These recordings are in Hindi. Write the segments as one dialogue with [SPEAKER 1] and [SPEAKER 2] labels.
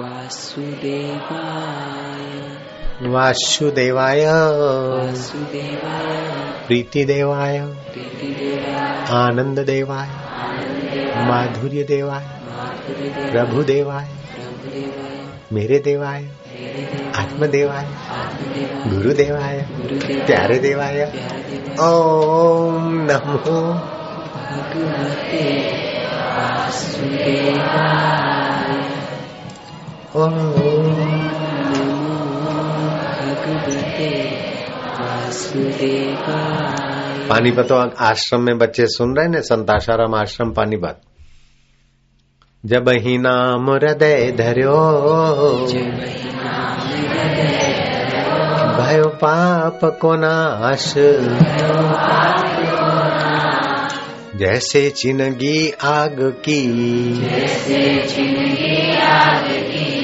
[SPEAKER 1] वासुदेवाय।
[SPEAKER 2] वासुदेवाय।
[SPEAKER 1] वासुदेवाय।
[SPEAKER 2] प्रीति देवाय आनंद देवाय माधुर्य देवाय प्रभु देवाय
[SPEAKER 1] प्रभुदेवाय।
[SPEAKER 2] मेरे देवाय आत्मदेवाय।
[SPEAKER 1] आत्मदेवाय।
[SPEAKER 2] गुरु देवाय
[SPEAKER 1] गुरुदेवाय।
[SPEAKER 2] प्यारे देवाय ओम नमो।
[SPEAKER 1] भगवते वासुदेवाय।
[SPEAKER 2] ओम पानीपत आश्रम में बच्चे सुन रहे ने संताशाराम आश्रम पानीपत जब ही नाम हृदय धर्यो, भयो पाप को नाश। जैसे चिनगी आग की। जैसे चिनगी आग की।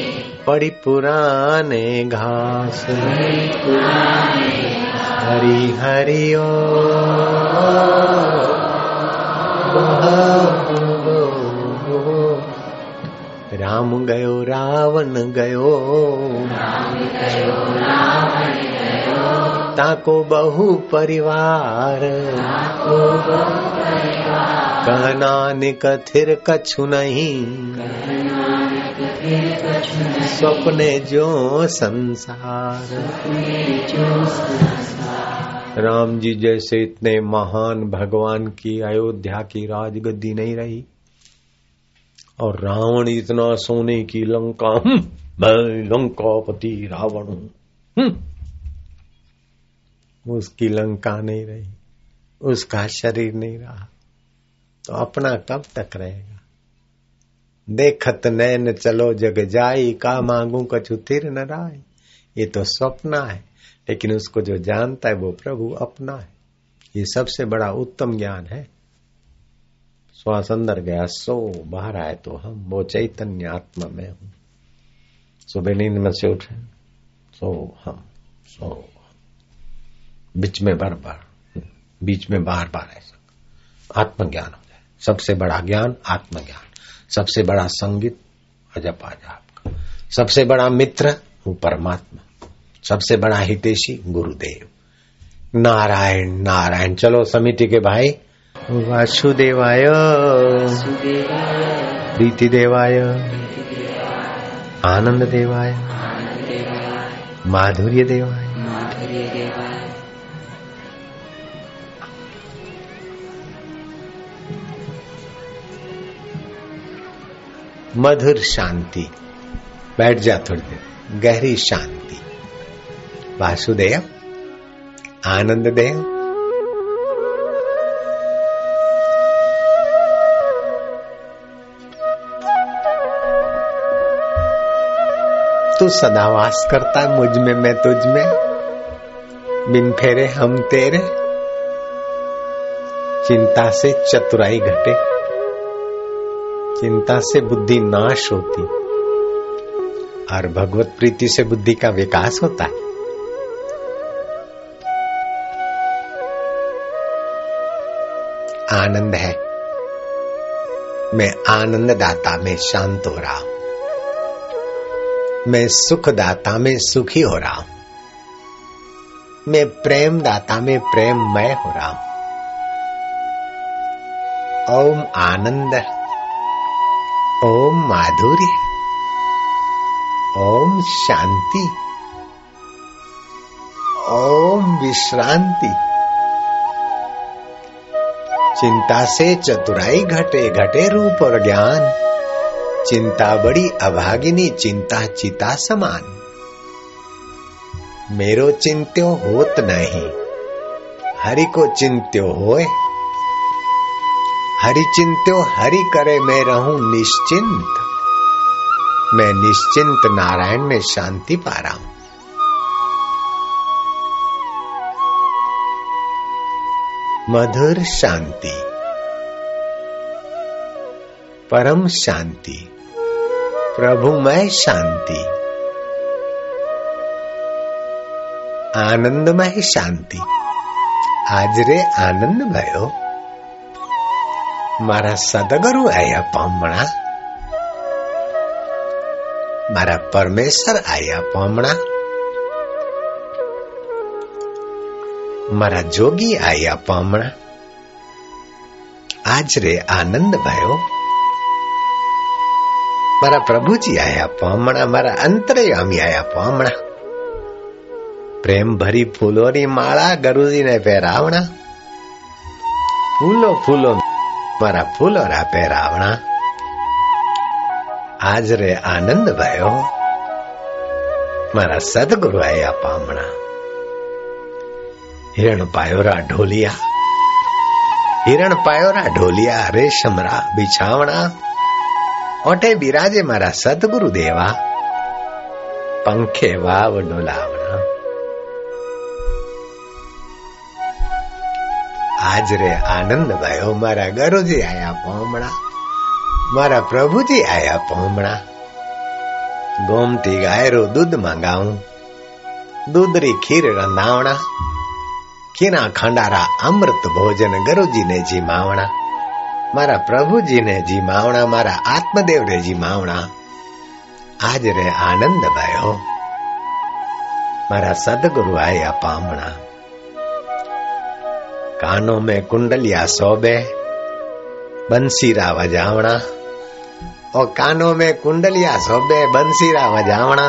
[SPEAKER 2] पड़ी पुराने घास। हरी हरि ओ। राम गयो रावण गयो। ताको बहु परिवार। कहनानिक थिर कछु नहीं। सपने जो संसार। राम जी जैसे इतने महान भगवान की अयोध्या की राजगद्दी नहीं रही। और रावण इतना सोने की लंका हम्म, मैं लंकापति रावण हम्म। उसकी लंका नहीं रही, उसका शरीर नहीं रहा। तो अपना कब तक रहेगा? देखत नैन चलो जग जाई, का मांगू कछु थिर न राय ये तो स्वप्न है, लेकिन उसको जो जानता है वो प्रभु अपना है। ये सबसे बड़ा उत्तम ज्ञान है। श्वास अंदर गया सो बाहर आए तो हम, वो चैतन्य आत्मा में हूँ। सुबह नींद में से उठे, सो हम, सो। बीच में बार बार बीच में बार बार ऐसा। आत्मज्ञान हो जाए। सबसे बड़ा ज्ञान, आत्मज्ञान। सबसे बड़ा संगीत अजप जाप का। सबसे बड़ा मित्र, वो परमात्मा। सबसे बड़ा हितेशी, गुरुदेव। नारायण नारायण। चलो, समिति के भाई। वासुदेवाय। प्रीति देवाय आनंद देवाय माधुर्य देवाय मधुर शांति। बैठ जा थोड़ी देर, गहरी शांति। वासुदेव, आनंद देव। तू सदा वास करता है मुझमें, मैं तुझ में। बिन फेरे हम तेरे। चिंता से चतुराई घटे। चिंता से बुद्धि नाश होती। और भगवत प्रीति से बुद्धि का विकास होता है। आनंद है। मैं आनंद दाता में शांत हो रहा हूँ। मैं सुख दाता में सुखी हो रहा हूँ। मैं प्रेम दाता में प्रेममय हो रहा हूँ। ओम आनंद। ओम माधुर्य। ओम शांति। ओम विश्रांति। चिंता से चतुराई घटे घटे रूप और ज्ञान। चिंता बड़ी अभागिनी, चिंता चिता समान। मेरो चिंत्यो होत नहीं। हरि को चिंत्यो होए। हरि चिंत्यो हरि करे मैं रहूँ निश्चिंत। मैं निश्चिंत नारायण में शांति पा रहा हूँ मधुर शांति। परम शांति। प्रभुमय शांति। आनंदमय शांति। आज रे आनंद भयो મારા સદગુરુ આયા પામણા. મારા પરમેશ્વર આયા પામણા. મારા જોગી આયા પામણા. આજ રે આનંદ ભયો મારા પ્રભુજી આયા પામણા, મારા અંતરયામી આયા પામણા. પ્રેમ ભરી ફૂલોની માળા ગરુજીને પહેરાવણા. ફૂલો ફૂલો મારા ફૂલોરા રાવણા આજ રે આનંદ ભયો મારા સદગુરુ આયા પામણા. હિરણ પાયોરા ઢોલિયા. હિરણ પાયોરા ઢોલિયા રેશમરા બિછાવણા. ઓટે બિરાજે મારા સદગુરુ દેવા પંખે વાવ ડોલાવણા. આજ રે આનંદ ભાઈઓ મારા ગરુજી આયા પોમણા. મારા પ્રભુજી આયા પોમણા. ગોમતી ગાયરું દૂધ મંગાવું. દૂધરી ખીર રંધાવણા. ખીના ખંડારા અમૃત ભોજન ગરુજીને જી માવણા મારા પ્રભુજીને જી માવણા મારા આત્મદેવને જી માવણા આજ રે આનંદ ભાઈઓ. મારા સદગુરુ આયા પામણા. कानों में कुंडलिया सोबे बंसीरा वजावना और कानों में कुंडलिया सोबे बंसीरा वजावना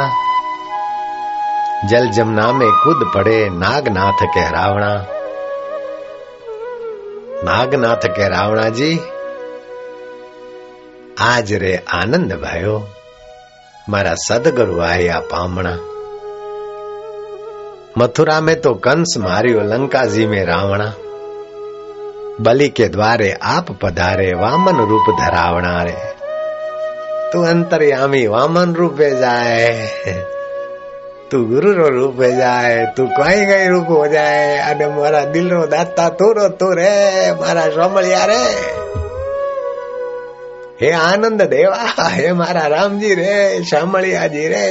[SPEAKER 2] जल जमुना में कूद पड़े नागनाथ के रावणा। नागनाथ के रावणा जी, आज रे आनंद भयो। मारा सदगुरु आया पामणा। मथुरा में तो कंस मारियो लंका जी में रावणा बलि के द्वारे आप पधारे वामन रूप धरावना रे तू अंतर्यामी वामन रूपे जाए तू गुरु रो रूप जाए तू कहीं कहीं रूप हो जाए अरे मारा दिल रो दाता तू रो तू रे मारा सोमलिया रे हे आनंद देवा हे मारा राम जी रे शामलिया जी रे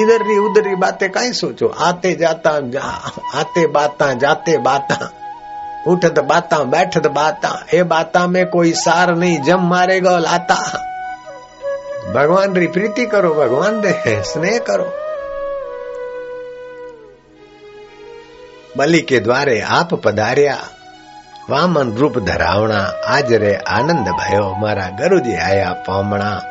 [SPEAKER 2] इधर री उधर री बातें कहीं सोचो? आते जाता जा, आते बाता जाते बाता। उठत बाता बैठत बाता। ये बाता में कोई सार नहीं जम मारेगा लाता। भगवान री प्रीति करो भगवान रे स्नेह करो। बलि के द्वारे आप पधार्या। वामन रूप धरावना आज रे आनंद भयो। मारा गुरुजी आया पामणा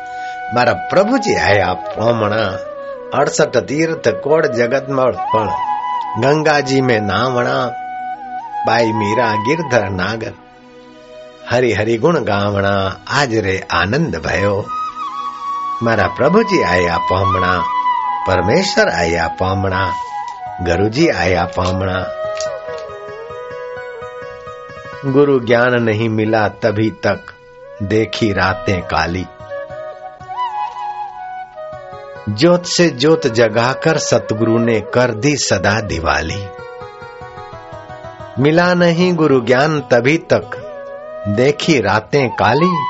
[SPEAKER 2] मारा प्रभुजी आया पामणा। अड़सठ तीर्थ कोड़ जगत फल गंगा जी में नावणा, बाई मीरा गिरधर नागर। हरि हरि गुण गावणा, आज रे आनंद भयो। मारा प्रभु जी आया पामणा, परमेश्वर आया पामणा, गुरुजी आया पामणा। गुरु ज्ञान नहीं मिला तभी तक देखी रातें काली। ज्योत से ज्योत जगाकर सतगुरु ने कर दी सदा दिवाली। मिला नहीं गुरु ज्ञान तभी तक, देखी रातें काली।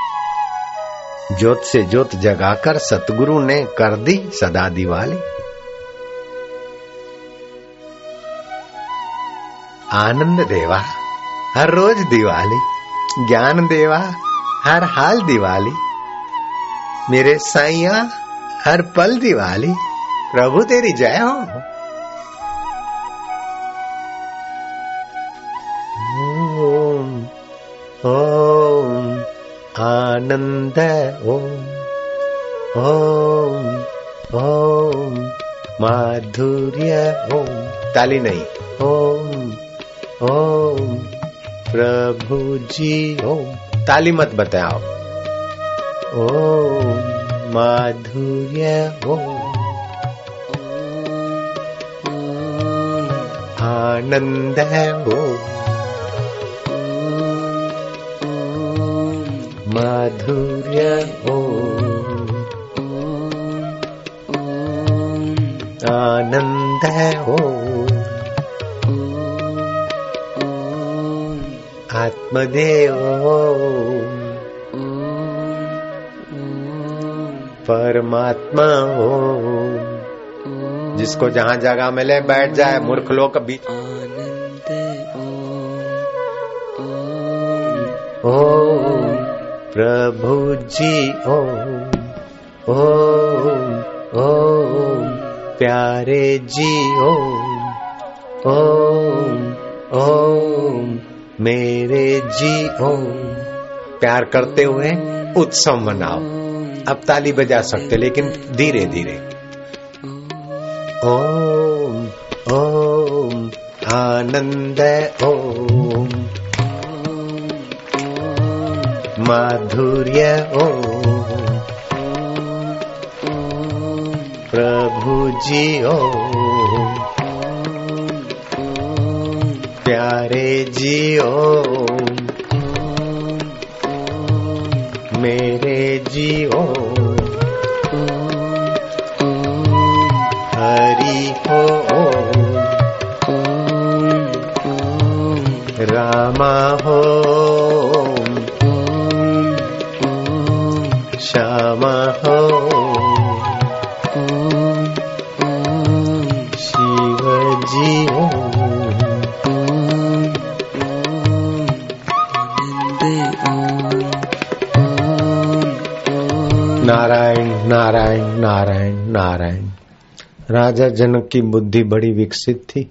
[SPEAKER 2] ज्योत से ज्योत जगाकर सतगुरु ने कर दी सदा दिवाली। आनंद देवा, हर रोज दिवाली। ज्ञान देवा, हर हाल दिवाली। मेरे साइया हर पल दिवाली। प्रभु तेरी जय हो। ओम ओम आनंद ओम ओम ओम माधुर्य ओम ताली नहीं। ओम ओम प्रभु जी ओम। ताली मत बताओ। ओम माधुर्य ओम आनंद ओम माधुर्य ओम आनंद ओम आत्मदेव ओम परमात्मा हो। जिसको जहाँ जगह मिले, बैठ जाए, मूर्ख लोग बीच
[SPEAKER 1] ओम
[SPEAKER 2] प्रभु जी ओम ओम ओम प्यारे जी ओम ओम ओम मेरे जी ओम प्यार करते हुए उत्सव मनाओ। अब ताली बजा सकते, लेकिन धीरे धीरे। ओम ओम, आनंद, ओम। माधुर्य, ओम। प्रभु जी ओम। प्यारे जी, ओम। राजा जनक की बुद्धि बड़ी विकसित थी।